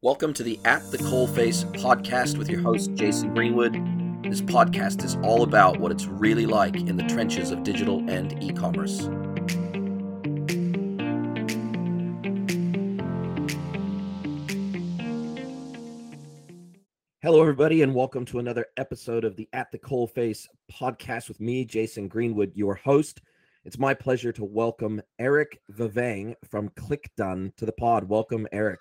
Welcome to the At the Coalface podcast with your host, Jason Greenwood. This podcast is all about what it's really like in the trenches of digital and e commerce. Hello, everybody, and welcome to another episode of the At the Coalface podcast with me, Jason Greenwood, your host. It's my pleasure to welcome Eric Vevang from ClikDone to the pod. Welcome, Eric.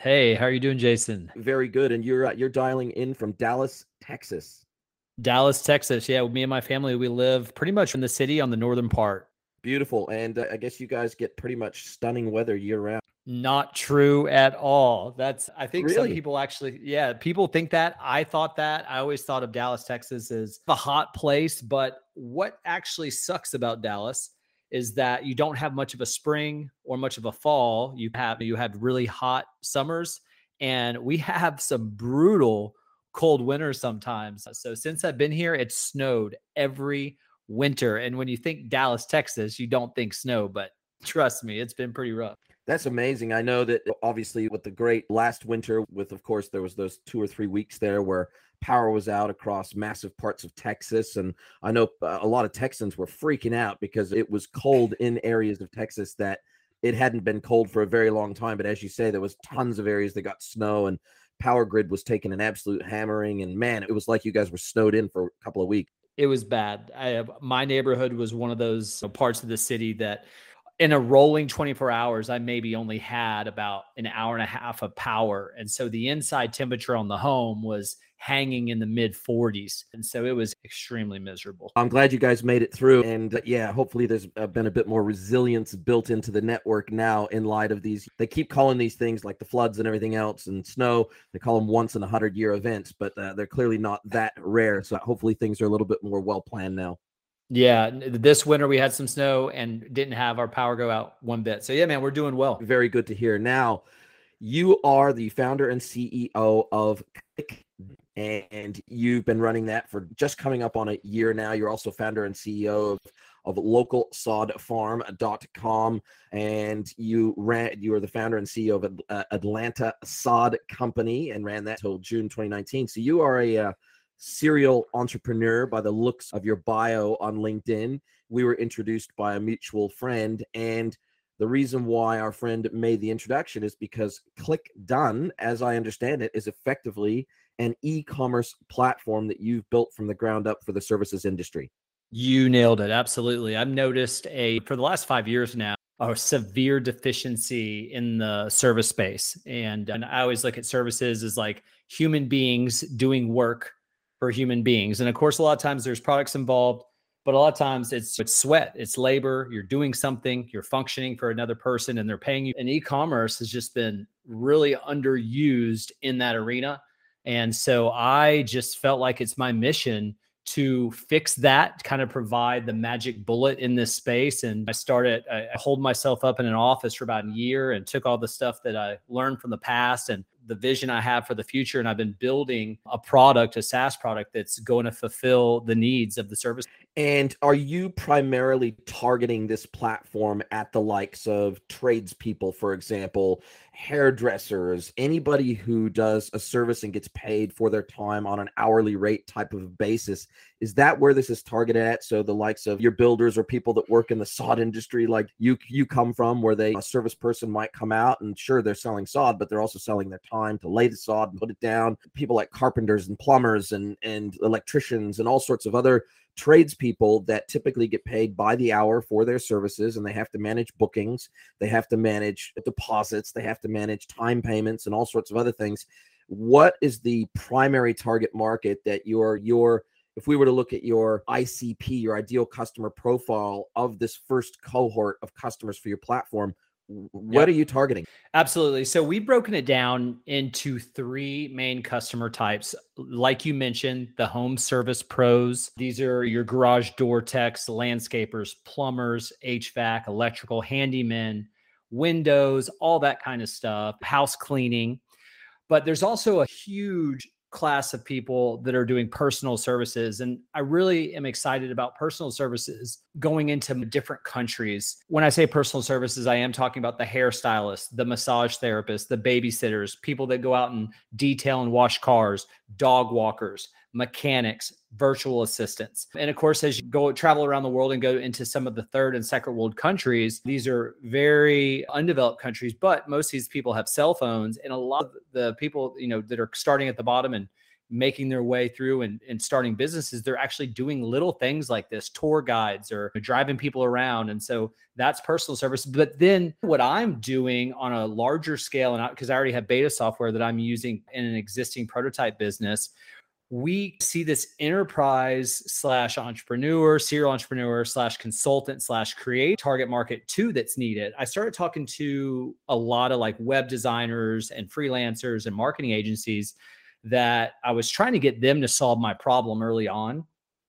Hey, how are you doing, Jason? Very good. And you're uh, you're dialing in from Dallas, Texas. Dallas, Texas. Yeah, me and my family, we live pretty much in the city on the northern part. Beautiful. And uh, I guess you guys get pretty much stunning weather year round. Not true at all. That's I think Really? some people actually, yeah, people think that. I thought that. I always thought of Dallas, Texas as a hot place, but what actually sucks about Dallas is that you don't have much of a spring or much of a fall. You have you have really hot summers and we have some brutal cold winters sometimes. So since I've been here, it's snowed every winter. And when you think Dallas, Texas, you don't think snow, but trust me, it's been pretty rough. That's amazing. I know that obviously with the great last winter, with of course there was those two or three weeks there where power was out across massive parts of Texas, and I know uh, a lot of Texans were freaking out because it was cold in areas of Texas that it hadn't been cold for a very long time. But as you say, there was tons of areas that got snow, and power grid was taking an absolute hammering. And man, it was like you guys were snowed in for a couple of weeks. It was bad. I my neighborhood was one of those parts of the city that in a rolling 24 hours, I maybe only had about an hour and a half of power. And so the inside temperature on the home was hanging in the mid 40s. And so it was extremely miserable. I'm glad you guys made it through. And uh, yeah, hopefully there's uh, been a bit more resilience built into the network now in light of these. They keep calling these things like the floods and everything else and snow. They call them once in a hundred year events, but uh, they're clearly not that rare. So hopefully things are a little bit more well planned now. Yeah. This winter we had some snow and didn't have our power go out one bit. So yeah, man, we're doing well. Very good to hear. Now, you are the founder and CEO of Click, and you've been running that for just coming up on a year now. You're also founder and CEO of, of localsodfarm.com, and you ran. You were the founder and CEO of uh, Atlanta Sod Company, and ran that till June 2019. So you are a uh, serial entrepreneur by the looks of your bio on LinkedIn. We were introduced by a mutual friend, and the reason why our friend made the introduction is because Click Done, as I understand it, is effectively an e-commerce platform that you've built from the ground up for the services industry. You nailed it. Absolutely. I've noticed a, for the last five years now, a severe deficiency in the service space. And, and I always look at services as like human beings doing work for human beings. And of course, a lot of times there's products involved, but a lot of times it's, it's sweat, it's labor. You're doing something, you're functioning for another person and they're paying you. And e commerce has just been really underused in that arena. And so I just felt like it's my mission to fix that, kind of provide the magic bullet in this space. And I started, I holed myself up in an office for about a year and took all the stuff that I learned from the past and the vision I have for the future. And I've been building a product, a SaaS product that's going to fulfill the needs of the service. And are you primarily targeting this platform at the likes of tradespeople, for example, hairdressers, anybody who does a service and gets paid for their time on an hourly rate type of basis? Is that where this is targeted at? So the likes of your builders or people that work in the sod industry, like you you come from, where they a service person might come out and sure they're selling sod, but they're also selling their time to lay the sod and put it down. People like carpenters and plumbers and and electricians and all sorts of other tradespeople that typically get paid by the hour for their services and they have to manage bookings they have to manage deposits they have to manage time payments and all sorts of other things. What is the primary target market that your your if we were to look at your icp your ideal customer profile of this first cohort of customers for your platform what Yep. are you targeting Absolutely. So we've broken it down into three main customer types. Like you mentioned, the home service pros. These are your garage door techs, landscapers, plumbers, HVAC, electrical, handymen, windows, all that kind of stuff, house cleaning. But there's also a huge class of people that are doing personal services. And I really am excited about personal services going into different countries. When I say personal services, I am talking about the hairstylist, the massage therapist, the babysitters, people that go out and detail and wash cars, dog walkers, mechanics, virtual assistants. And of course, as you go travel around the world and go into some of the third and second world countries, these are very undeveloped countries, but most of these people have cell phones. And a lot of the people, you know, that are starting at the bottom and making their way through and, and starting businesses, they're actually doing little things like this tour guides or driving people around. And so that's personal service. But then what I'm doing on a larger scale, and because I, I already have beta software that I'm using in an existing prototype business, we see this enterprise slash entrepreneur, serial entrepreneur slash consultant slash create target market too that's needed. I started talking to a lot of like web designers and freelancers and marketing agencies that I was trying to get them to solve my problem early on.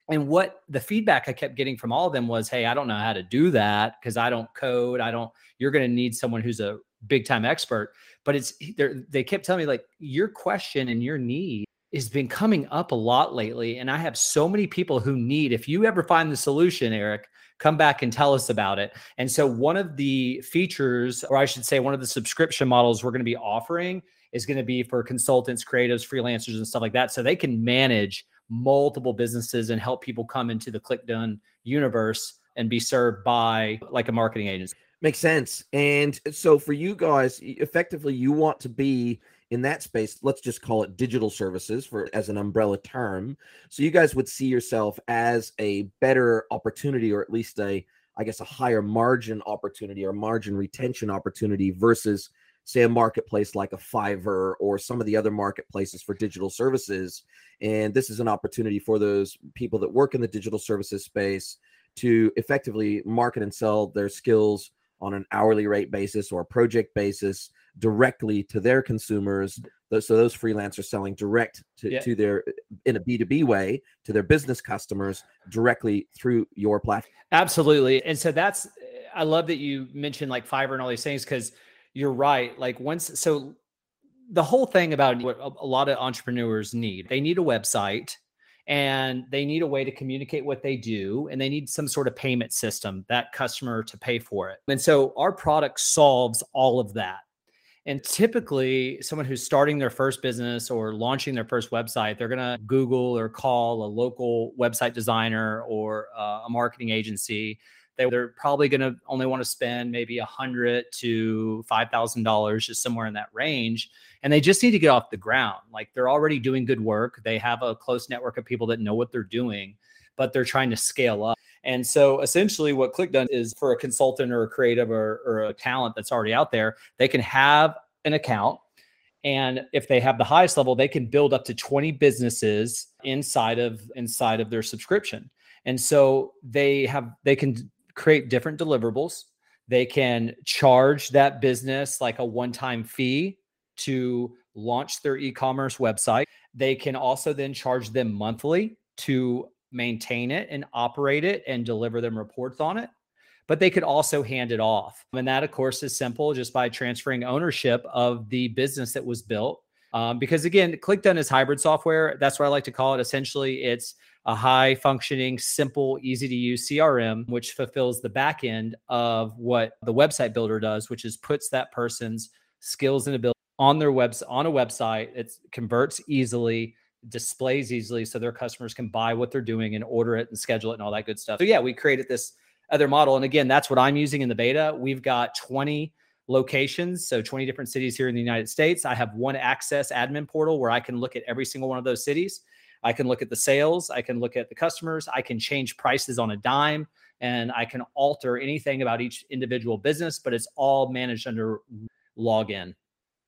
And what the feedback I kept getting from all of them was, hey, I don't know how to do that because I don't code. I don't, you're going to need someone who's a big time expert. But it's, they kept telling me, like, your question and your need has been coming up a lot lately. And I have so many people who need, if you ever find the solution, Eric, come back and tell us about it. And so, one of the features, or I should say, one of the subscription models we're going to be offering is going to be for consultants, creatives, freelancers, and stuff like that. So they can manage multiple businesses and help people come into the ClikDone universe and be served by like a marketing agency. Makes sense. And so for you guys, effectively, you want to be in that space. Let's just call it digital services for as an umbrella term. So you guys would see yourself as a better opportunity, or at least a, I guess, a higher margin opportunity or margin retention opportunity versus say a marketplace like a Fiverr or some of the other marketplaces for digital services. And this is an opportunity for those people that work in the digital services space to effectively market and sell their skills on an hourly rate basis or project basis directly to their consumers so those freelancers selling direct to, yeah. to their in a b2b way to their business customers directly through your platform absolutely and so that's i love that you mentioned like fiverr and all these things because you're right. Like once, so the whole thing about what a lot of entrepreneurs need, they need a website and they need a way to communicate what they do and they need some sort of payment system that customer to pay for it. And so our product solves all of that. And typically, someone who's starting their first business or launching their first website, they're going to Google or call a local website designer or uh, a marketing agency they, they're probably going to only want to spend maybe a hundred to five thousand dollars, just somewhere in that range, and they just need to get off the ground. Like they're already doing good work. They have a close network of people that know what they're doing, but they're trying to scale up. And so essentially what ClikDone is for a consultant or a creative or, or a talent that's already out there, they can have an account. And if they have the highest level, they can build up to 20 businesses inside of inside of their subscription. And so they have they can create different deliverables. They can charge that business like a one time fee to launch their e commerce website. They can also then charge them monthly to maintain it and operate it and deliver them reports on it. But they could also hand it off. And that, of course, is simple just by transferring ownership of the business that was built. Um, because again, ClikDone is hybrid software. That's what I like to call it. Essentially, it's a high functioning, simple, easy to use CRM, which fulfills the back end of what the website builder does, which is puts that person's skills and ability on their webs on a website. It converts easily, displays easily, so their customers can buy what they're doing and order it and schedule it and all that good stuff. So yeah, we created this other model, and again, that's what I'm using in the beta. We've got 20 locations, so 20 different cities here in the United States. I have one access admin portal where I can look at every single one of those cities I can look at the sales, I can look at the customers, I can change prices on a dime, and I can alter anything about each individual business, but it's all managed under login.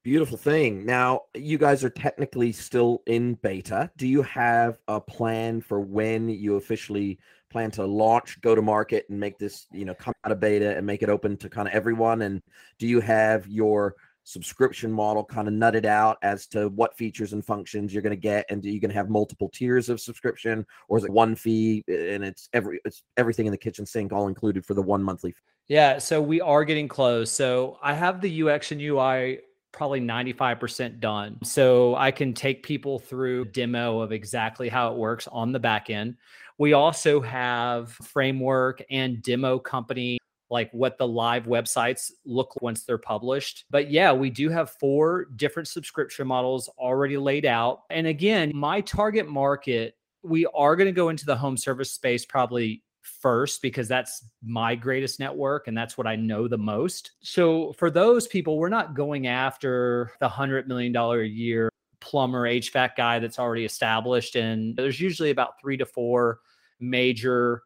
Beautiful thing. Now, you guys are technically still in beta. Do you have a plan for when you officially plan to launch, go to market, and make this, you know, come out of beta and make it open to kind of everyone? And do you have your subscription model kind of nutted out as to what features and functions you're going to get and are you going to have multiple tiers of subscription or is it one fee and it's every it's everything in the kitchen sink all included for the one monthly fee? yeah so we are getting close so i have the ux and ui probably 95% done so i can take people through demo of exactly how it works on the back end We also have framework and demo company like what the live websites look once they're published. But yeah, we do have four different subscription models already laid out. And again, my target market, we are going to go into the home service space probably first because that's my greatest network and that's what I know the most. So for those people, we're not going after the $100 million a year plumber HVAC guy that's already established. And there's usually about three to four major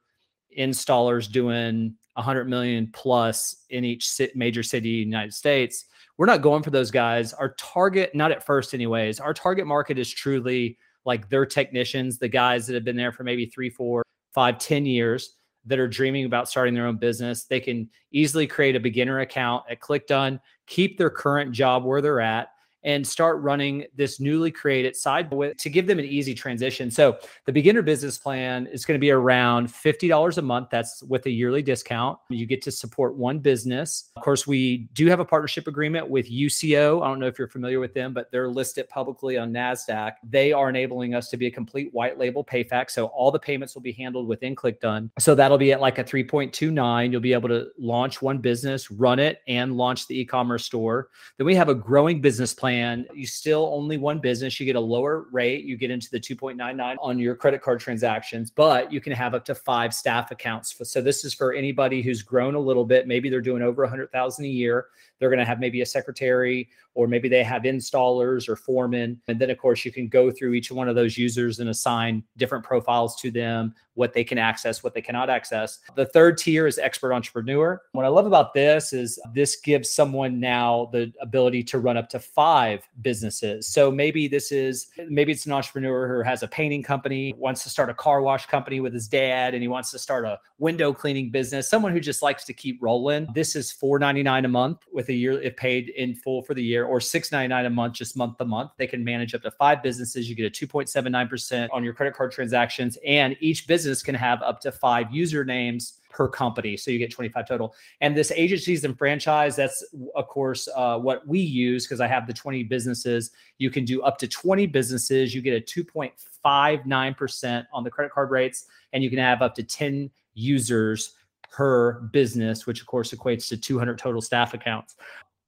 installers doing 100 million plus in each major city in the United States. We're not going for those guys. Our target, not at first, anyways, our target market is truly like their technicians, the guys that have been there for maybe three, four, five, ten years that are dreaming about starting their own business. They can easily create a beginner account at ClikDone, keep their current job where they're at, and start running this newly created side to give them an easy transition. So the beginner business plan is going to be around $50 a month. That's with a yearly discount. You get to support one business. Of course, we do have a partnership agreement with Usio. I don't know if you're familiar with them, but they're listed publicly on NASDAQ. They are enabling us to be a complete white label PayFac. So all the payments will be handled within ClikDone. So that'll be at like a 3.29. You'll be able to launch one business, run it, and launch the e-commerce store. Then we have a growing business plan plan, you still only one business. You get a lower rate. You get into the 2.99 on your credit card transactions, but you can have up to five staff accounts. So this is for anybody who's grown a little bit. Maybe they're doing over 100,000 a year. They're going to have maybe a secretary, or maybe they have installers or foremen. And then, of course, you can go through each one of those users and assign different profiles to them, what they can access, what they cannot access. The third tier is expert entrepreneur. What I love about this is this gives someone now the ability to run up to five businesses. So maybe this is maybe it's an entrepreneur who has a painting company, wants to start a car wash company with his dad, and he wants to start a window cleaning business. Someone who just likes to keep rolling. This is $4.99 a month with a year if paid in full for the year, or $6.99 a month, just month to month. They can manage up to five businesses. You get a 2.79% on your credit card transactions, and each business can have up to five usernames per company. So you get 25 total. And this agencies and franchise, that's of course uh, what we use because I have the 20 businesses. You can do up to 20 businesses. You get a 2.59% on the credit card rates, and you can have up to 10 users per business, which of course equates to 200 total staff accounts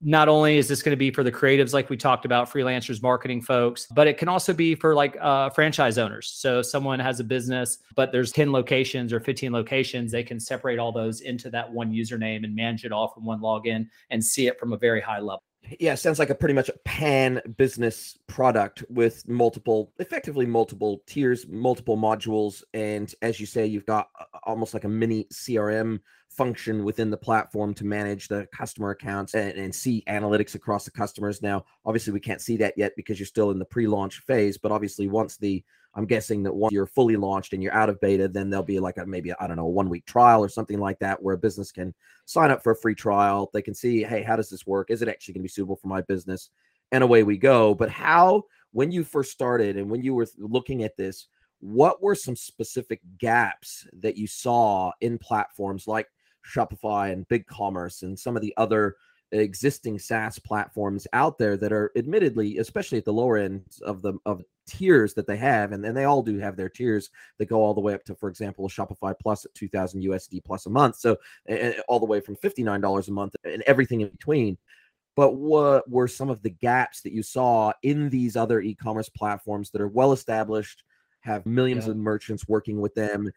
not only is this going to be for the creatives like we talked about freelancers marketing folks but it can also be for like uh, franchise owners. So someone has a business but there's 10 locations or 15 locations they can separate all those into that one username and manage it all from one login and see it from a very high level yeah sounds like a pretty much pan business product with multiple effectively multiple tiers multiple modules and as you say you've got almost like a mini crm function within the platform to manage the customer accounts and, and, see analytics across the customers. Now, obviously, we can't see that yet because you're still in the pre-launch phase. But obviously, once the I'm guessing that once you're fully launched and you're out of beta, then there'll be like a maybe I don't know a one week trial or something like that where a business can sign up for a free trial. They can see, hey, how does this work? Is it actually going to be suitable for my business? And away we go. But how, when you first started and when you were looking at this, what were some specific gaps that you saw in platforms like Shopify and BigCommerce and some of the other existing SaaS platforms out there that are admittedly, especially at the lower end of the of tiers that they have, and, and they all do have their tiers that go all the way up to, for example, Shopify Plus at 2000 USD plus a month. So all the way from $59 a month and everything in between. But what were some of the gaps that you saw in these other e-commerce platforms that are well established, have millions yeah. of merchants working with them?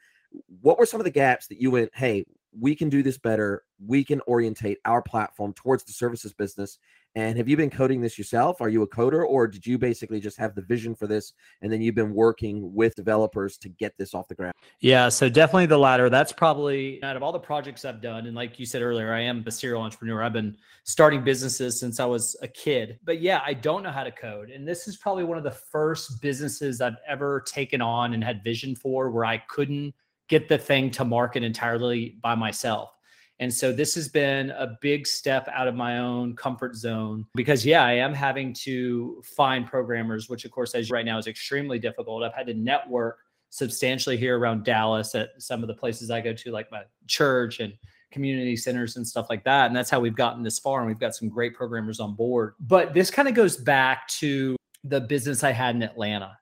What were some of the gaps that you went, hey, we can do this better. We can orientate our platform towards the services business. And have you been coding this yourself? Are you a coder or did you basically just have the vision for this and then you've been working with developers to get this off the ground? Yeah, so definitely the latter. That's probably out of all the projects I've done. And like you said earlier, I am a serial entrepreneur. I've been starting businesses since I was a kid. But yeah, I don't know how to code. And this is probably one of the first businesses I've ever taken on and had vision for where I couldn't get the thing to market entirely by myself. And so this has been a big step out of my own comfort zone because, yeah, I am having to find programmers, which, of course, as right now is extremely difficult. I've had to network substantially here around Dallas at some of the places I go to, like my church and community centers and stuff like that. And that's how we've gotten this far. And we've got some great programmers on board. But this kind of goes back to the business I had in Atlanta.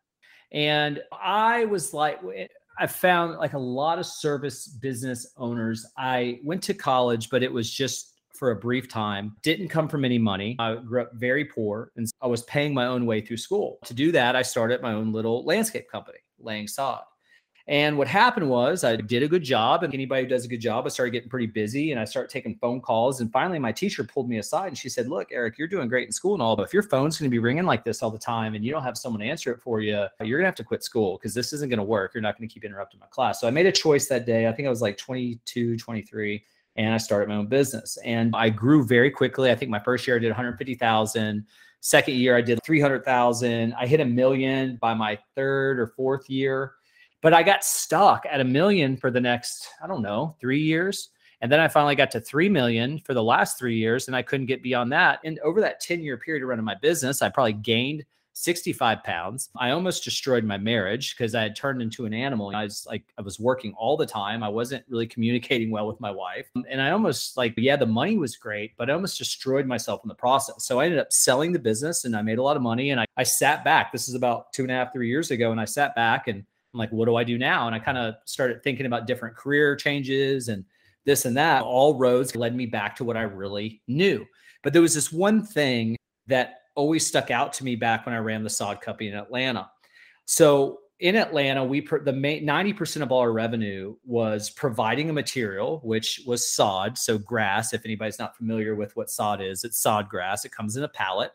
And I was like, I found like a lot of service business owners. I went to college, but it was just for a brief time. Didn't come from any money. I grew up very poor and I was paying my own way through school. To do that, I started my own little landscape company, laying sod. And what happened was I did a good job. And anybody who does a good job, I started getting pretty busy and I started taking phone calls. And finally, my teacher pulled me aside and she said, Look, Eric, you're doing great in school and all, but if your phone's going to be ringing like this all the time and you don't have someone answer it for you, you're going to have to quit school because this isn't going to work. You're not going to keep interrupting my class. So I made a choice that day. I think I was like 22, 23 and I started my own business. And I grew very quickly. I think my first year I did 150,000. Second year I did 300,000. I hit a million by my third or fourth year. But I got stuck at a million for the next, I don't know, three years. And then I finally got to 3 million for the last three years, and I couldn't get beyond that. And over that 10 year period of running my business, I probably gained 65 pounds. I almost destroyed my marriage because I had turned into an animal. I was like, I was working all the time. I wasn't really communicating well with my wife. And I almost like, yeah, the money was great, but I almost destroyed myself in the process. So I ended up selling the business and I made a lot of money. And I, I sat back. This is about two and a half, three years ago. And I sat back and I'm like, what do I do now? And I kind of started thinking about different career changes and this and that. All roads led me back to what I really knew. But there was this one thing that always stuck out to me back when I ran the sod company in Atlanta. So in Atlanta, we the main 90% of all our revenue was providing a material, which was sod. So grass, if anybody's not familiar with what sod is, it's sod grass. It comes in a pallet.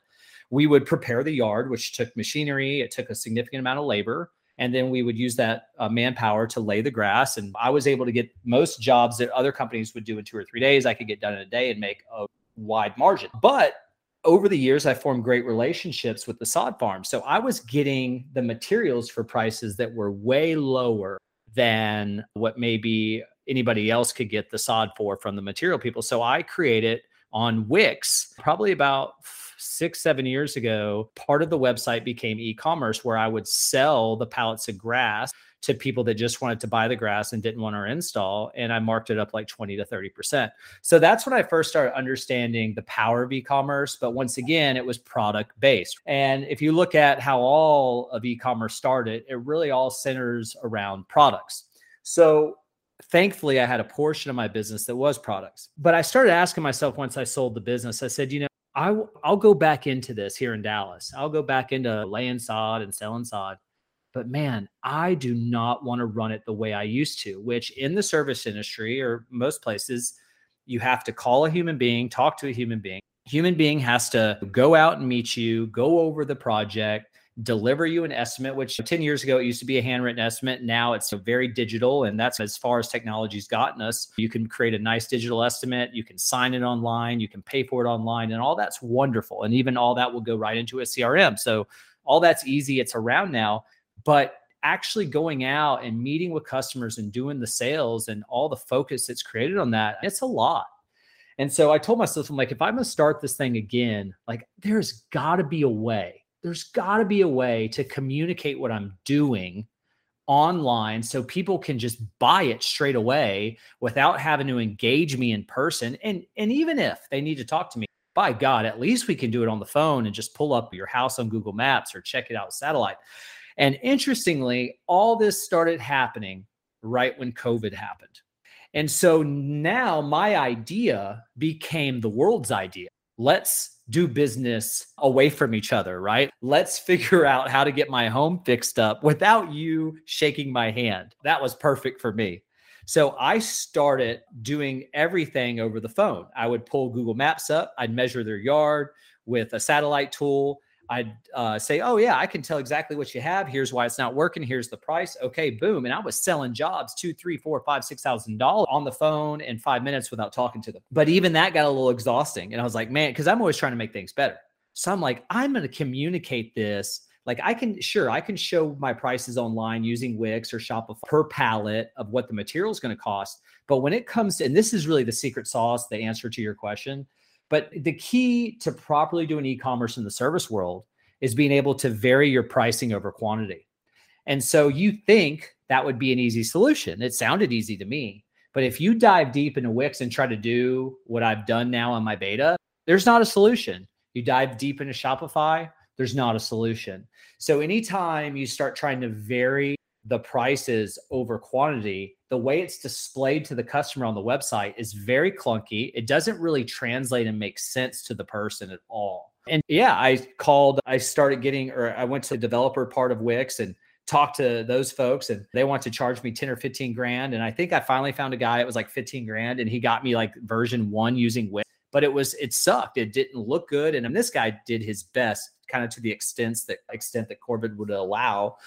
We would prepare the yard, which took machinery. It took a significant amount of labor and then we would use that uh, manpower to lay the grass and i was able to get most jobs that other companies would do in two or three days. I could get done in a day and make a wide margin. But over the years i formed great relationships with the sod farms so i was getting the materials for prices that were way lower than what maybe anybody else could get the sod for from the material people. So i created on wix probably about six, seven years ago, part of the website became e commerce where I would sell the pallets of grass to people that just wanted to buy the grass and didn't want our install. And I marked it up like 20 to 30%. So that's when I first started understanding the power of e commerce. But once again, it was product based. And if you look at how all of e commerce started, it really all centers around products. So thankfully i had a portion of my business that was products but i started asking myself once i sold the business i said you know I w- I'll go back into this here in Dallas. I'll go back into laying sod and selling sod. But man, I do not want to run it the way I used to, which in the service industry or most places, you have to call a human being, talk to a human being. Human being has to go out and meet you, go over the project, deliver you an estimate, which 10 years ago, it used to be a handwritten estimate. Now it's very digital. And that's as far as technology's gotten us. You can create a nice digital estimate. You can sign it online. You can pay for it online. And all that's wonderful. And even all that will go right into a CRM. So all that's easy. It's around now. But actually going out and meeting with customers and doing the sales and all the focus that's created on that, it's a lot. And so I told myself, I'm like, if I'm going to start this thing again, like there's got to be a way there's got to be a way to communicate what I'm doing online so people can just buy it straight away without having to engage me in person. And and even if they need to talk to me by god at least we can do it on the phone and just pull up your house on google maps or check it out satellite. And interestingly all this started happening right when covid happened. And so now my idea became the world's idea let's do business away from each other, right? Let's figure out how to get my home fixed up without you shaking my hand. That was perfect for me. So I started doing everything over the phone. I would pull Google Maps up, I'd measure their yard with a satellite tool. I'd uh, say, "Oh yeah, I can tell exactly what you have. Here's why it's not working. Here's the price. Okay, boom." And I was selling jobs two, three, four, five, six thousand dollars on the phone in five minutes without talking to them. But even that got a little exhausting, and I was like, "Man," because I'm always trying to make things better. So I'm like, I'm going to communicate this. Like I can, sure, I can show my prices online using Wix or Shopify per pallet of what the material is going to cost. But when it comes to, and this is really the secret sauce, the answer to your question but the key to properly doing e-commerce in the service world is being able to vary your pricing over quantity. And so you think that would be an easy solution. It sounded easy to me. But if you dive deep into Wix and try to do what I've done now on my beta, there's not a solution. You dive deep into Shopify, there's not a solution. So anytime you start trying to vary the price is over quantity, the way it's displayed to the customer on the website is very clunky. It doesn't really translate and make sense to the person at all. And yeah, I called, I started getting, or I went to the developer part of Wix and talked to those folks and they want to charge me 10 or 15 grand. And I think I finally found a guy, it was like 15 grand and he got me like version one using Wix, but it was, it sucked. It didn't look good. And this guy did his best kind of to the extent that extent that Corvid would allow.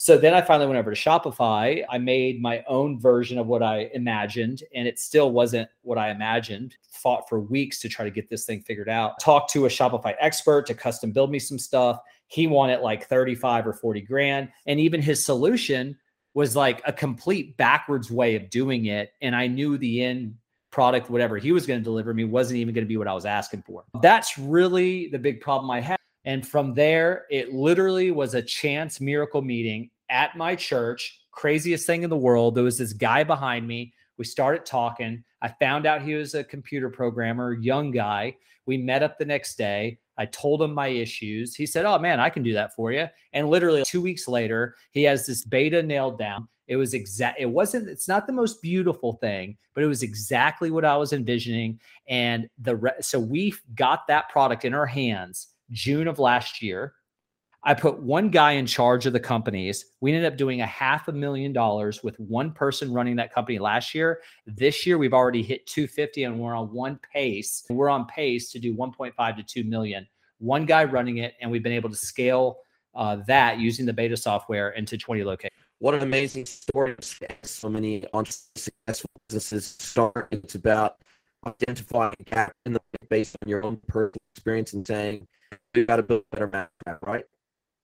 So then I finally went over to Shopify. I made my own version of what I imagined, and it still wasn't what I imagined. Fought for weeks to try to get this thing figured out. Talked to a Shopify expert to custom build me some stuff. He wanted like 35 or 40 grand. And even his solution was like a complete backwards way of doing it. And I knew the end product, whatever he was going to deliver me, wasn't even going to be what I was asking for. That's really the big problem I had. And from there, it literally was a chance miracle meeting at my church. Craziest thing in the world. There was this guy behind me. We started talking. I found out he was a computer programmer, young guy. We met up the next day. I told him my issues. He said, Oh man, I can do that for you. And literally two weeks later, he has this beta nailed down. It was exact, it wasn't, it's not the most beautiful thing, but it was exactly what I was envisioning. And the re- so we got that product in our hands June of last year. I put one guy in charge of the companies. We ended up doing a half a million dollars with one person running that company last year. This year, we've already hit 250 and we're on one pace. We're on pace to do 1.5 to 2 million. One guy running it, and we've been able to scale uh, that using the beta software into 20 locations. What an amazing story! So many successful businesses start. It's about identifying a gap in the based on your own personal experience and saying, we got to build a better map, right?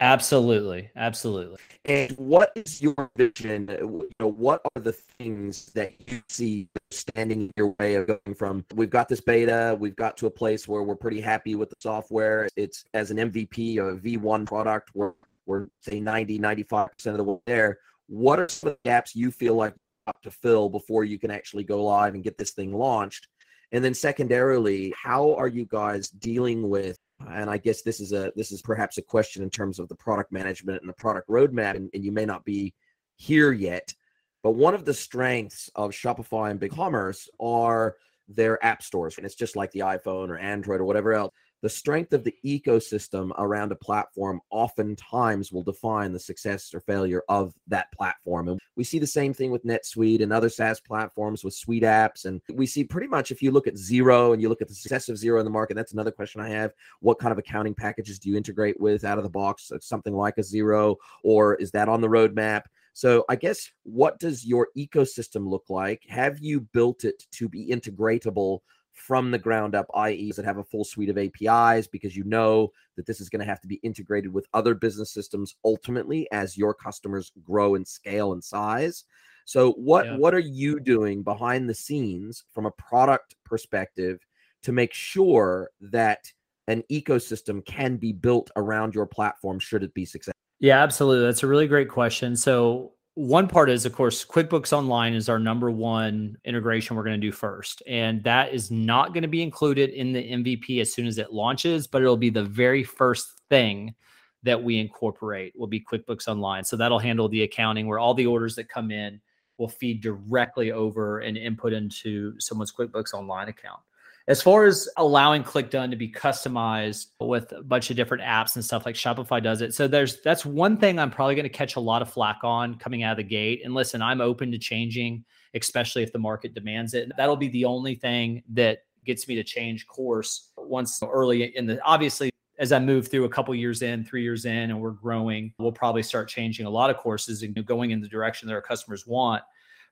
Absolutely, absolutely. And what is your vision? Uh, you know, what are the things that you see standing in your way of going from we've got this beta, we've got to a place where we're pretty happy with the software. It's as an MVP or a V1 product, we're we're say 90, 95% of the way there. What are some of the gaps you feel like to fill before you can actually go live and get this thing launched? And then secondarily, how are you guys dealing with and I guess this is a this is perhaps a question in terms of the product management and the product roadmap, and, and you may not be here yet. But one of the strengths of Shopify and BigCommerce are their app stores, and it's just like the iPhone or Android or whatever else the strength of the ecosystem around a platform oftentimes will define the success or failure of that platform. And we see the same thing with NetSuite and other SaaS platforms with suite apps. And we see pretty much if you look at Xero and you look at the success of Xero in the market, that's another question I have. What kind of accounting packages do you integrate with out of the box? Something like a Xero, or is that on the roadmap? So I guess what does your ecosystem look like? Have you built it to be integratable from the ground up, i.e., that have a full suite of APIs because you know that this is going to have to be integrated with other business systems ultimately as your customers grow and scale and size. So what yeah. what are you doing behind the scenes from a product perspective to make sure that an ecosystem can be built around your platform should it be successful? Yeah, absolutely. That's a really great question. So one part is, of course, QuickBooks Online is our number one integration we're going to do first. And that is not going to be included in the MVP as soon as it launches, but it'll be the very first thing that we incorporate will be QuickBooks Online. So that'll handle the accounting where all the orders that come in will feed directly over and input into someone's QuickBooks Online account. As far as allowing ClikDone to be customized with a bunch of different apps and stuff like Shopify does it. So there's that's one thing I'm probably going to catch a lot of flack on coming out of the gate. And listen, I'm open to changing, especially if the market demands it. That'll be the only thing that gets me to change course once early in the obviously as I move through a couple years in, three years in, and we're growing, we'll probably start changing a lot of courses and going in the direction that our customers want.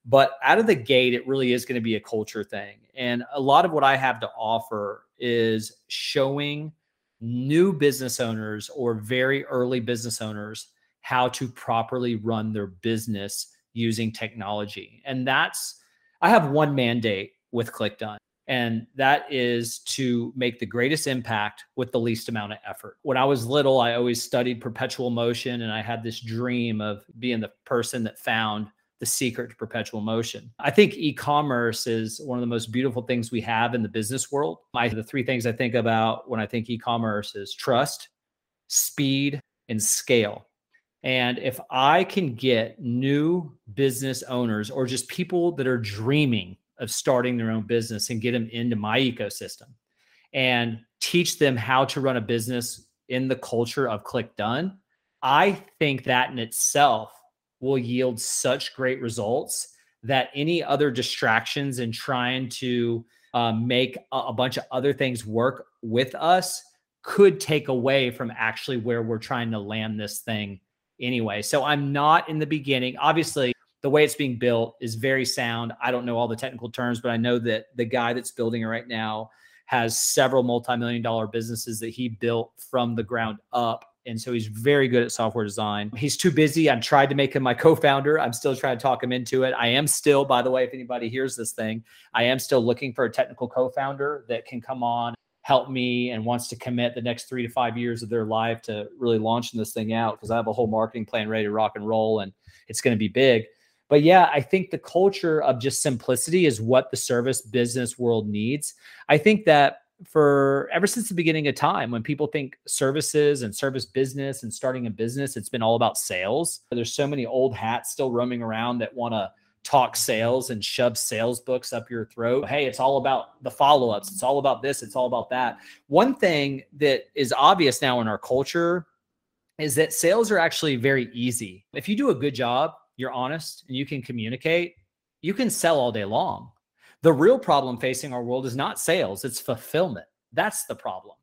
But out of the gate, it really is going to be a culture thing. And a lot of what I have to offer is showing new business owners or very early business owners how to properly run their business using technology. And that's, I have one mandate with ClikDone, and that is to make the greatest impact with the least amount of effort. When I was little, I always studied perpetual motion, and I had this dream of being the person that found the secret to perpetual motion. I think e-commerce is one of the most beautiful things we have in the business world. I, the three things I think about when I think e-commerce is trust, speed, and scale. And if I can get new business owners or just people that are dreaming of starting their own business and get them into my ecosystem and teach them how to run a business in the culture of ClikDone, I think that in itself will yield such great results that any other distractions in trying to um, make a, a bunch of other things work with us could take away from actually where we're trying to land this thing anyway. So I'm not in the beginning. Obviously, the way it's being built is very sound. I don't know all the technical terms, but I know that the guy that's building it right now has several multi-million dollar businesses that he built from the ground up. And so he's very good at software design. He's too busy. I've tried to make him my co-founder. I'm still trying to talk him into it. I am still, by the way, if anybody hears this thing, I am still looking for a technical co-founder that can come on help me and wants to commit the next three to five years of their life to really launching this thing out because I have a whole marketing plan ready to rock and roll and it's going to be big. But yeah, I think the culture of just simplicity is what the service business world needs. I think that for ever since the beginning of time, when people think services and service business and starting a business, it's been all about sales. There's so many old hats still roaming around that want to talk sales and shove sales books up your throat. Hey, it's all about the follow ups. It's all about this. It's all about that. One thing that is obvious now in our culture is that sales are actually very easy. If you do a good job, you're honest and you can communicate, you can sell all day long. The real problem facing our world is not sales, it's fulfillment. That's the problem.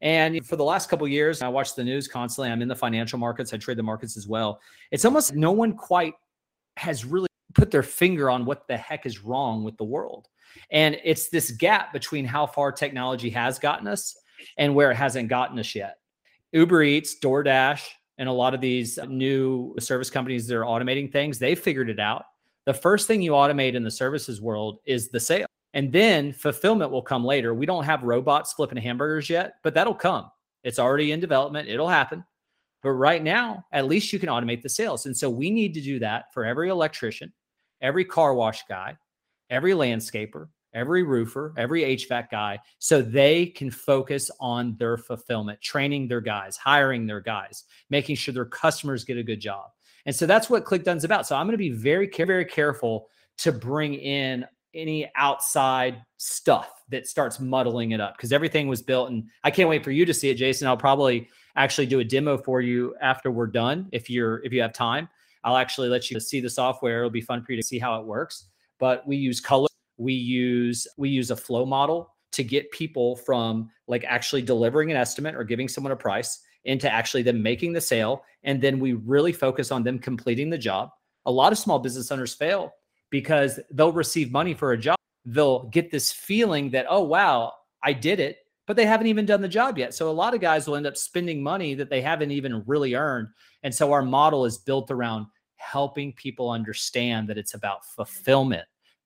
And for the last couple years, I watch the news constantly. I'm in the financial markets. I trade the markets as well. It's almost no one quite has really put their finger on what the heck is wrong with the world. And it's this gap between how far technology has gotten us and where it hasn't gotten us yet. Uber Eats, DoorDash, and a lot of these new service companies that are automating things, they figured it out. The first thing you automate in the services world is the sale. And then fulfillment will come later. We don't have robots flipping hamburgers yet, but that'll come. It's already in development. It'll happen. But right now, at least you can automate the sales. And so we need to do that for every electrician, every car wash guy, every landscaper, every roofer, every HVAC guy, so they can focus on their fulfillment, training their guys, hiring their guys, making sure their customers get a good job. And so that's what ClikDone's about. So I'm going to be very, very careful to bring in any outside stuff that starts muddling it up because everything was built and I can't wait for you to see it Jason I'll probably actually do a demo for you after we're done if you're if you have time I'll actually let you see the software. It'll be fun for you to see how it works. But we use color. We use we use a flow model to get people from like actually delivering an estimate or giving someone a price into actually them making the sale. And then we really focus on them completing the job. A lot of small business owners fail because they'll receive money for a job. They'll get this feeling that, oh, wow, I did it, but they haven't even done the job yet. So a lot of guys will end up spending money that they haven't even really earned. And so our model is built around helping people understand that it's about fulfillment.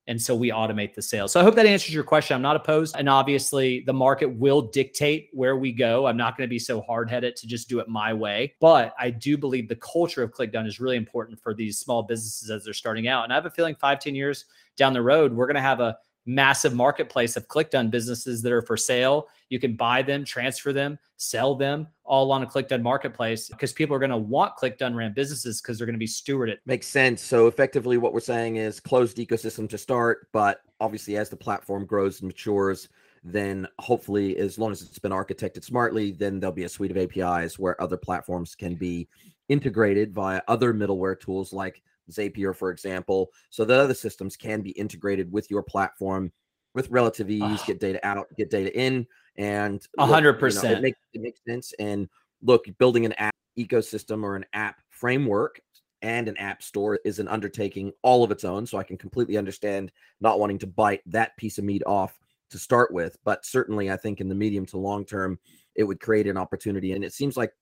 And so we automate the sales. So I hope that answers your question. I'm not opposed. And obviously, the market will dictate where we go. I'm not going to be so hard headed to just do it my way. But I do believe the culture of ClikDone is really important for these small businesses as they're starting out. And I have a feeling five, 10 years down the road, we're going to have a massive marketplace of ClikDone businesses that are for sale. You can buy them, transfer them, sell them all on a ClikDone marketplace because people are going to want click done ran businesses because they're going to be stewarded. Makes sense. So effectively what we're saying is closed ecosystem to start, but obviously as the platform grows and matures, then hopefully as long as it's been architected smartly, then there'll be a suite of APIs where other platforms can be integrated via other middleware tools like Zapier, for example, so that other systems can be integrated with your platform with relative ease, oh. get data out, get data in, and a hundred percent. It makes it makes sense. And look, building an app ecosystem or an app framework and an app store is an undertaking all of its own. So I can completely understand not wanting to bite that piece of meat off to start with. But certainly, I think in the medium to long term, it would create an opportunity. And it seems like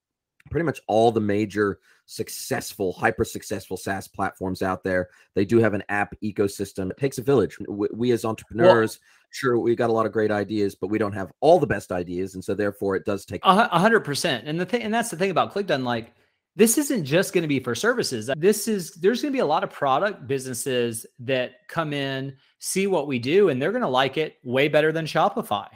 pretty much all the major successful, hyper successful SaaS platforms out there. They do have an app ecosystem. It takes a village. We, we as entrepreneurs, well, sure, we got a lot of great ideas, but we don't have all the best ideas, and so therefore, it does take a hundred percent. And the thing, and that's the thing about ClikDone, like. This isn't just going to be for services. This is there's going to be a lot of product businesses that come in, see what we do, and they're going to like it way better than Shopify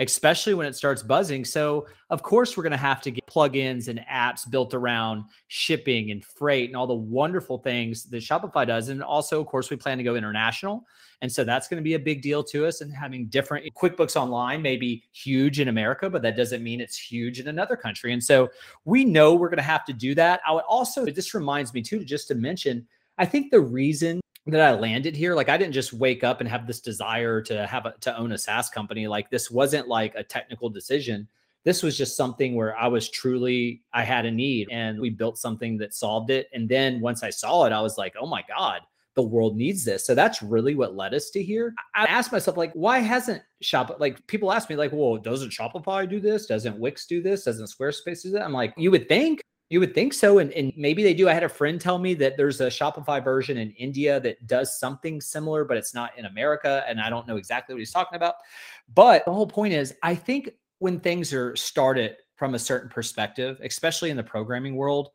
especially when it starts buzzing. So, of course, we're going to have to get plugins and apps built around shipping and freight and all the wonderful things that Shopify does. And also, of course, we plan to go international. And so that's going to be a big deal to us. And having different QuickBooks Online may be huge in America, but that doesn't mean it's huge in another country. And so we know we're going to have to do that. I would also, this reminds me too, just to mention, I think the reason that I landed here. Like I didn't just wake up and have this desire to have a, to own a SaaS company. Like this wasn't like a technical decision. This was just something where I was truly I had a need and we built something that solved it. And then once I saw it, I was like, oh my God, the world needs this. So that's really what led us to here. I asked myself, like, why hasn't Shop like people ask me, like, well, doesn't Shopify do this? Doesn't Wix do this? Doesn't Squarespace do that? I'm like, you would think you would think so. And, and maybe they do. I had a friend tell me that there's a Shopify version in India that does something similar, but it's not in America. And I don't know exactly what he's talking about. But the whole point is, I think when things are started from a certain perspective, especially in the programming world,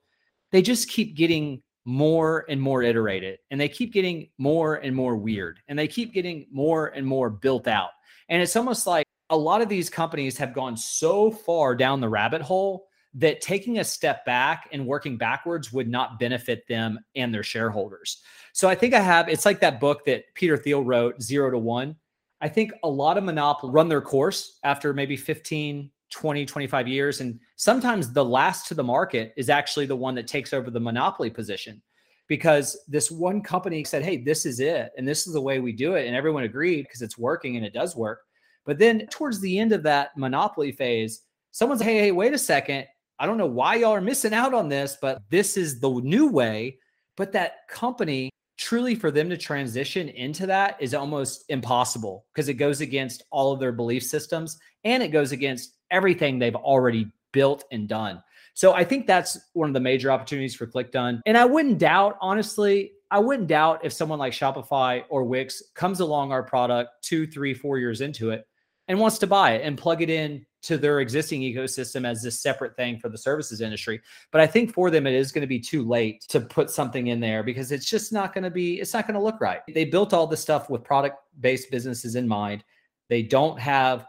they just keep getting more and more iterated and they keep getting more and more weird and they keep getting more and more built out. And it's almost like a lot of these companies have gone so far down the rabbit hole that taking a step back and working backwards would not benefit them and their shareholders. So I think I have, it's like that book that Peter Thiel wrote, Zero to One. I think a lot of monopolies run their course after maybe 15, 20, 25 years. And sometimes the last to the market is actually the one that takes over the monopoly position because this one company said, Hey, this is it. And this is the way we do it. And everyone agreed because it's working and it does work. But then towards the end of that monopoly phase, someone's, Hey, hey, wait a second I don't know why y'all are missing out on this, but this is the new way. But that company, truly for them to transition into that is almost impossible because it goes against all of their belief systems and it goes against everything they've already built and done. So I think that's one of the major opportunities for ClikDone. And I wouldn't doubt, honestly, I wouldn't doubt if someone like Shopify or Wix comes along our product two, three, four years into it and wants to buy it and plug it in to their existing ecosystem as this separate thing for the services industry. But I think for them, it is going to be too late to put something in there because it's just not going to be, it's not going to look right. They built all this stuff with product based businesses in mind. They don't have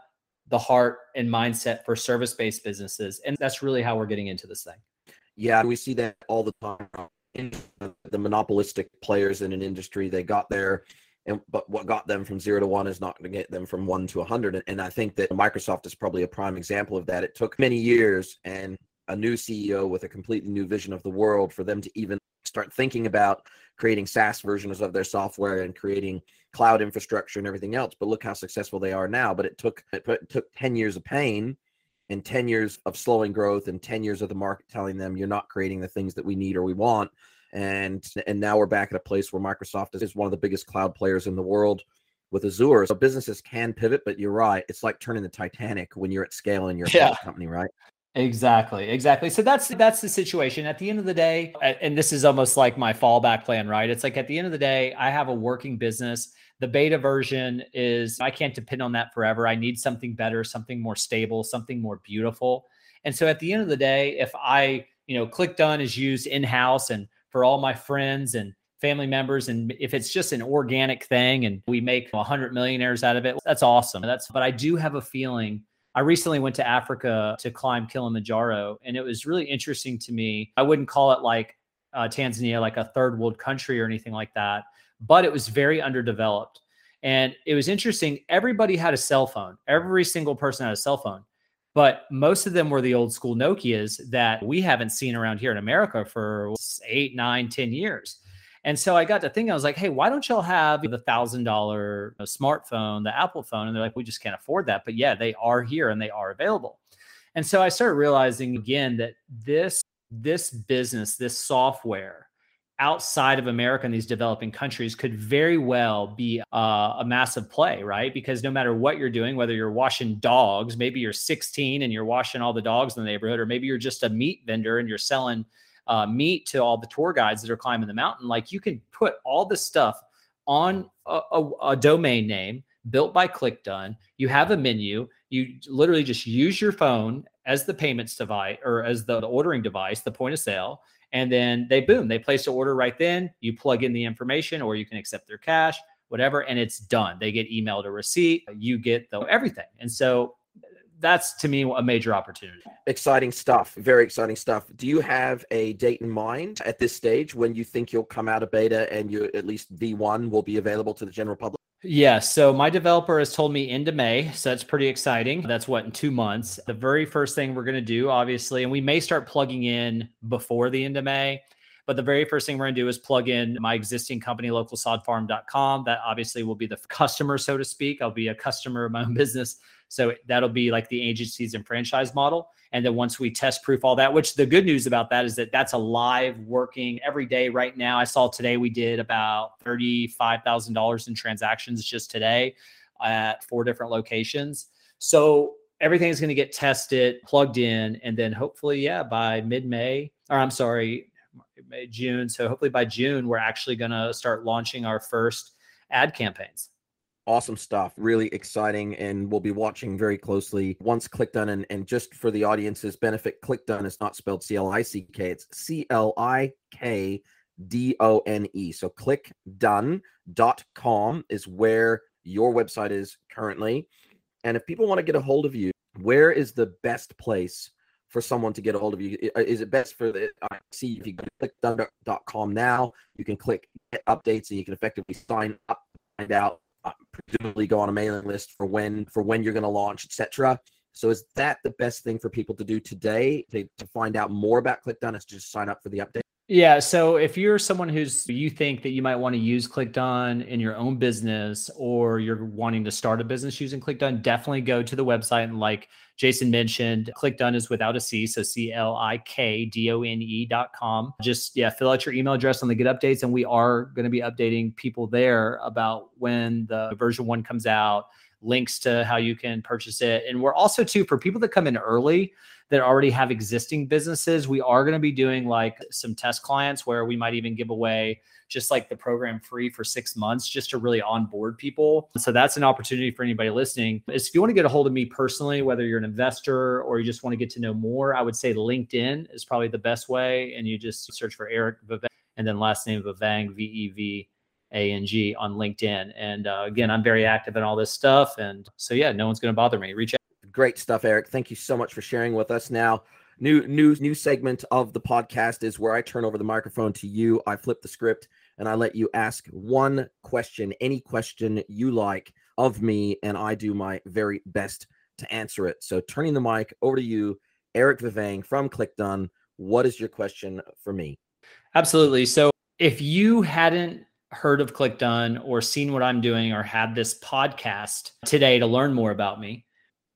the heart and mindset for service based businesses. And that's really how we're getting into this thing. Yeah, we see that all the time. The monopolistic players in an industry, they got there and but what got them from zero to one is not going to get them from one to a hundred. And I think that Microsoft is probably a prime example of that. It took many years and a new CEO with a completely new vision of the world for them to even start thinking about creating SaaS versions of their software and creating cloud infrastructure and everything else. But look how successful they are now. But it took it, it took 10 years of pain and 10 years of slowing growth and 10 years of the market telling them you're not creating the things that we need or we want and and now we're back at a place where Microsoft is one of the biggest cloud players in the world with Azure. So businesses can pivot, but you're right. It's like turning the Titanic when you're at scale in your yeah. company, right? Exactly, exactly. So that's that's the situation. At the end of the day, and this is almost like my fallback plan, right? It's like at the end of the day, I have a working business. The beta version is I can't depend on that forever. I need something better, something more stable, something more beautiful. And so at the end of the day, if I, you know, ClikDone is used in-house and for all my friends and family members and if it's just an organic thing and we make 100 millionaires out of it that's awesome. That's but i do have a feeling i recently went to africa to climb kilimanjaro and it was really interesting to me. I wouldn't call it like uh, tanzania like a third world country or anything like that but it was very underdeveloped. And it was interesting everybody had a cell phone. Every single person had a cell phone but most of them were the old school Nokias that we haven't seen around here in America for eight, nine, ten years. And so I got to thinking, I was like, hey, why don't y'all have the thousand dollar uh, smartphone, the Apple phone? And they're like, we just can't afford that. But yeah, they are here and they are available. And so I started realizing again that this this business, this software outside of America and these developing countries could very well be uh, a massive play, right? Because no matter what you're doing, whether you're washing dogs, maybe you're 16 and you're washing all the dogs in the neighborhood, or maybe you're just a meat vendor and you're selling uh, meat to all the tour guides that are climbing the mountain, like you can put all this stuff on a, a, a domain name built by ClikDone. You have a menu. You literally just use your phone as the payments device or as the ordering device, the point of sale and then they boom, they place the order right then. You plug in the information, or you can accept their cash, whatever, and it's done. They get emailed a receipt, you get the everything. And so that's to me a major opportunity. Exciting stuff. Very exciting stuff. Do you have a date in mind at this stage when you think you'll come out of beta and you at least V1 will be available to the general public? Yeah, so my developer has told me into May, so that's pretty exciting. That's what in two months. The very first thing we're going to do, obviously, and we may start plugging in before the end of May, but the very first thing we're going to do is plug in my existing company, localsodfarm.com. That obviously will be the customer, so to speak. I'll be a customer of my own business. So that'll be like the agencies and franchise model. And then once we test proof all that, which the good news about that is that that's a live working every day right now. I saw today we did about $35,000 in transactions just today at four different locations. So everything is going to get tested, plugged in, and then hopefully, yeah, by mid May, or I'm sorry, May, June. So hopefully by June, we're actually going to start launching our first ad campaigns awesome stuff really exciting and we'll be watching very closely. Once ClikDone and, and just for the audience's benefit ClikDone is not spelled c-l-i-c-k it's c-l-i-k d-o-n-e so clikdone.com is where your website is currently. And if people want to get a hold of you where is the best place for someone to get a hold of you? Is it best for the i see if you go to clikdone.com now you can click updates and you can effectively sign up find out Uh, presumably go on a mailing list for when for when you're going to launch, etc. So is that the best thing for people to do today to, to find out more about ClikDone? Is just sign up for the update? Yeah. So if you're someone who's you think that you might want to use ClikDone in your own business or you're wanting to start a business using ClikDone, definitely go to the website and like Jason mentioned, ClikDone is without a C, so C L I K D O N E dot com. Just yeah, fill out your email address on the get updates, and we are going to be updating people there about when the version one comes out, links to how you can purchase it, and we're also too for people that come in early that already have existing businesses. We are going to be doing like some test clients where we might even give away just like the program free for six months just to really onboard people. So that's an opportunity for anybody listening. Is if you want to get a hold of me personally, whether you're an investor or you just want to get to know more, I would say LinkedIn is probably the best way. And you just search for Eric Vevang and then last name Vevang, V E V A N G on LinkedIn. And uh, again, I'm very active in all this stuff. And so, yeah, no one's going to bother me. Reach out. Great stuff, Eric. Thank you so much for sharing with us. Now, new new new segment of the podcast is where I turn over the microphone to you. I flip the script and I let you ask one question, any question you like of me, and I do my very best to answer it. So, turning the mic over to you, Eric Vevang from ClikDone. What is your question for me? Absolutely. So, if you hadn't heard of ClikDone or seen what I'm doing or had this podcast today to learn more about me,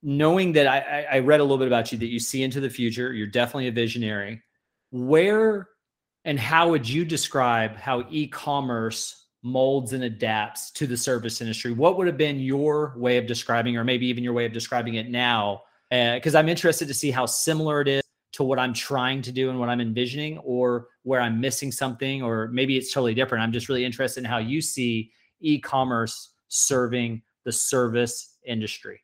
knowing that I, I read a little bit about you that you see into the future, you're definitely a visionary. Where and how would you describe how e-commerce molds and adapts to the service industry? What would have been your way of describing, or maybe even your way of describing it now? Because uh, I'm interested to see how similar it is to what I'm trying to do and what I'm envisioning, or where I'm missing something, or maybe it's totally different. I'm just really interested in how you see e-commerce serving the service industry.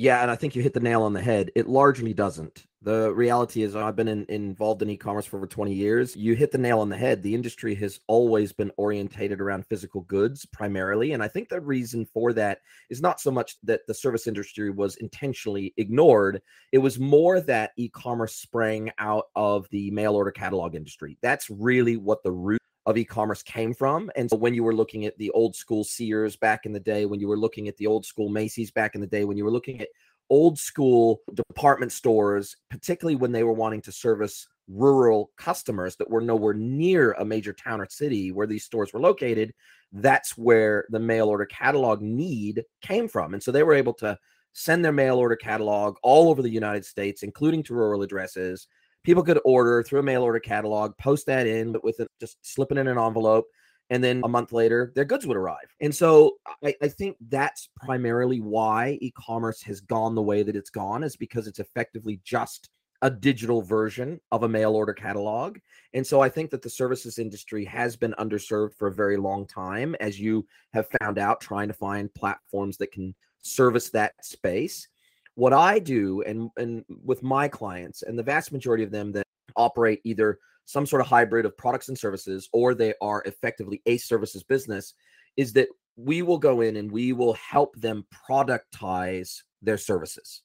Yeah, and I think you hit the nail on the head. It largely doesn't. The reality is, I've been in, involved in e-commerce for over 20 years. You hit the nail on the head. The industry has always been orientated around physical goods primarily, and I think the reason for that is not so much that the service industry was intentionally ignored. It was more that e-commerce sprang out of the mail order catalog industry. That's really what the root of e-commerce came from. And so when you were looking at the old school Sears back in the day, when you were looking at the old school Macy's back in the day, when you were looking at old school department stores, particularly when they were wanting to service rural customers that were nowhere near a major town or city where these stores were located, that's where the mail order catalog need came from. And so they were able to send their mail order catalog all over the United States, including to rural addresses, people could order through a mail order catalog, post that in, but with it, just slipping in an envelope. And then a month later, their goods would arrive. And so I, I think that's primarily why e commerce has gone the way that it's gone, is because it's effectively just a digital version of a mail order catalog. And so I think that the services industry has been underserved for a very long time, as you have found out, trying to find platforms that can service that space what I do and and with my clients and the vast majority of them that operate either some sort of hybrid of products and services or they are effectively a services business is that we will go in and we will help them productize their services.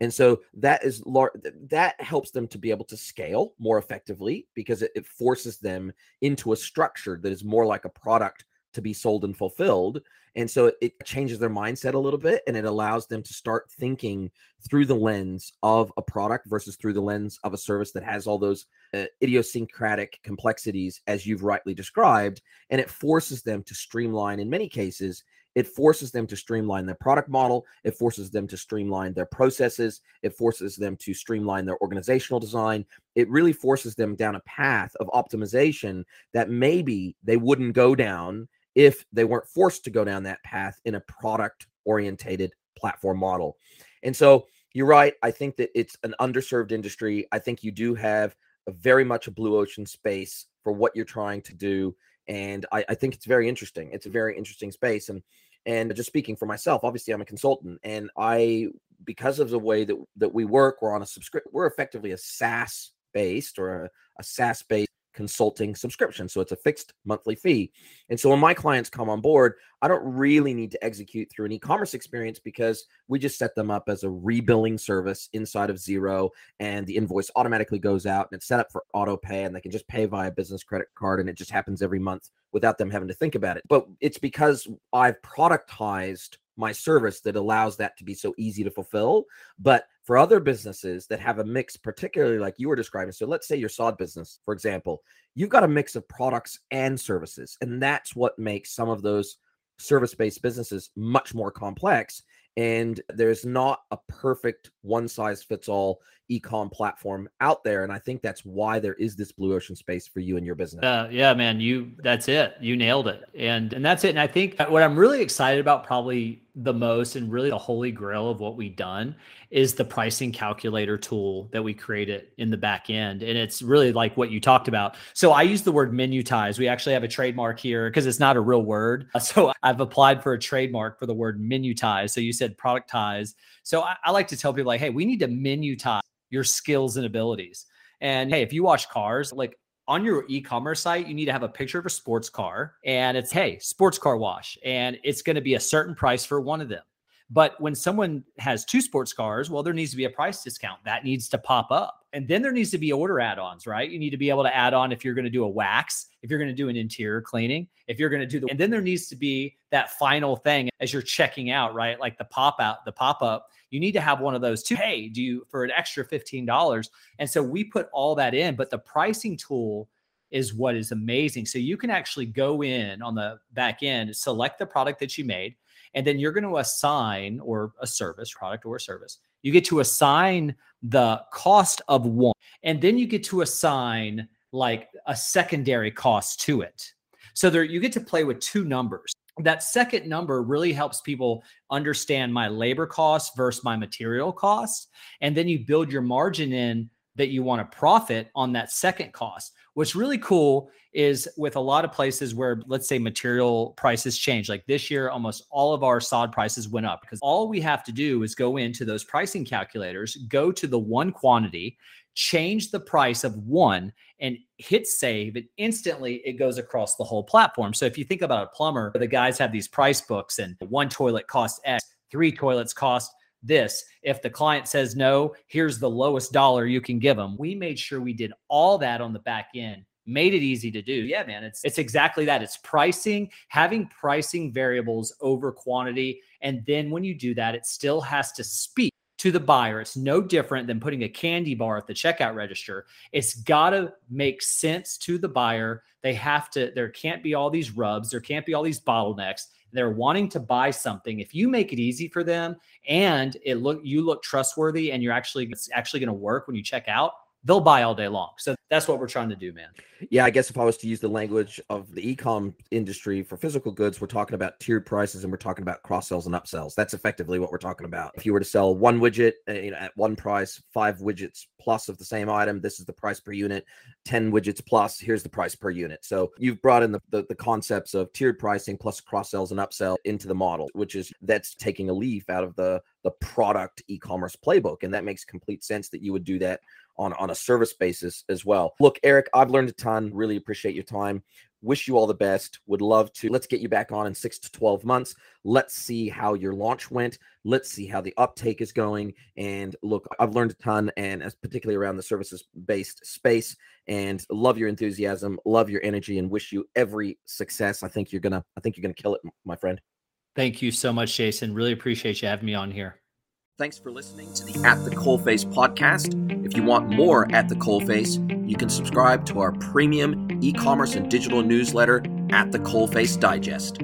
And so that is lar- that helps them to be able to scale more effectively because it, it forces them into a structure that is more like a product to be sold and fulfilled. And so it, changes their mindset a little bit and it allows them to start thinking through the lens of a product versus through the lens of a service that has all those uh, idiosyncratic complexities, as you've rightly described. And it forces them to streamline, in many cases, it forces them to streamline their product model. It forces them to streamline their processes. It forces them to streamline their organizational design. It really forces them down a path of optimization that maybe they wouldn't go down if they weren't forced to go down that path in a product orientated platform model. And so you're right. I think that it's an underserved industry. I think you do have a very much a blue ocean space for what you're trying to do. And I, I think it's very interesting. It's a very interesting space. And and just speaking for myself, obviously I'm a consultant and I because of the way that that we work, we're on a subscription, we're effectively a SaaS based or a, a SaaS based consulting subscription. So it's a fixed monthly fee. And so when my clients come on board, I don't really need to execute through an e commerce experience because we just set them up as a rebilling service inside of Xero and the invoice automatically goes out and it's set up for auto pay and they can just pay via business credit card and it just happens every month without them having to think about it. But it's because I've productized my service that allows that to be so easy to fulfill. But for other businesses that have a mix, particularly like you were describing, so let's say your sod business, for example, you've got a mix of products and services. And that's what makes some of those service based businesses much more complex. And there's not a perfect one size fits all ecom platform out there and i think that's why there is this blue ocean space for you and your business uh, yeah man you that's it you nailed it and and that's it and i think what i'm really excited about probably the most and really the holy grail of what we've done is the pricing calculator tool that we created in the back end. And it's really like what you talked about. So i use the word menu ties we actually have a trademark here because it's not a real word. So i've applied for a trademark for the word menu ties so you said product ties so I, I like to tell people like hey we need to minutize your skills and abilities. And hey, if you watch cars, like on your e-commerce site, you need to have a picture of a sports car and it's hey, sports car wash and it's going to be a certain price for one of them. But when someone has two sports cars, well, there needs to be a price discount that needs to pop up. And then there needs to be order add ons, right? You need to be able to add on if you're going to do a wax, if you're going to do an interior cleaning, if you're going to do the, and then there needs to be that final thing as you're checking out, right? Like the pop out, the pop up you need to have one of those too. Hey, do you for an extra $15? And so we put all that in, but the pricing tool is what is amazing. So you can actually go in on the back end, select the product that you made, and then you're going to assign or a service, product or a service. You get to assign the cost of one, and then you get to assign like a secondary cost to it. So there you get to play with two numbers that second number really helps people understand my labor cost versus my material cost And then you build your margin in that you want to profit on that second cost. What's really cool is with a lot of places where, let's say, material prices change. Like this year, almost all of our sod prices went up because all we have to do is go into those pricing calculators, go to the one quantity, change the price of one and hit save and instantly it goes across the whole platform so if you think about a plumber the guys have these price books and one toilet costs x three toilets cost this. If the client says no here's the lowest dollar you can give them we made sure we did all that on the back end made it easy to do. Yeah man it's it's exactly that. It's pricing having pricing variables over quantity. And then when you do that it still has to speak to the buyer. It's no different than putting a candy bar at the checkout register. It's got to make sense to the buyer. They have to, there can't be all these rubs, there can't be all these bottlenecks. They're wanting to buy something. If you make it easy for them and it look you look trustworthy and you're actually it's actually going to work when you check out, they'll buy all day long. So that's what we're trying to do, man. Yeah, I guess if I was to use the language of the ecom industry for physical goods, we're talking about tiered prices and we're talking about cross sells and upsells. That's effectively what we're talking about. If you were to sell one widget uh, you know, at one price, five widgets plus of the same item, this is the price per unit. 10 widgets plus, here's the price per unit. So you've brought in the, the, the concepts of tiered pricing plus cross sells and upsell into the model, which is that's taking a leaf out of the the product e-commerce playbook. And that makes complete sense that you would do that on, on a service basis as well. Look, Eric, I've learned a ton. Really appreciate your time. Wish you all the best. Would love to. Let's get you back on in six to 12 months. Let's see how your launch went. Let's see how the uptake is going. And look, I've learned a ton, and as particularly around the services based space. And love your enthusiasm, love your energy, and wish you every success. I think you're gonna, I think you're gonna kill it, my friend. Thank you so much, Jason. Really appreciate you having me on here. Thanks for listening to the At the Coalface podcast. If you want more At the Coalface, you can subscribe to our premium e commerce and digital newsletter at the Coalface Digest.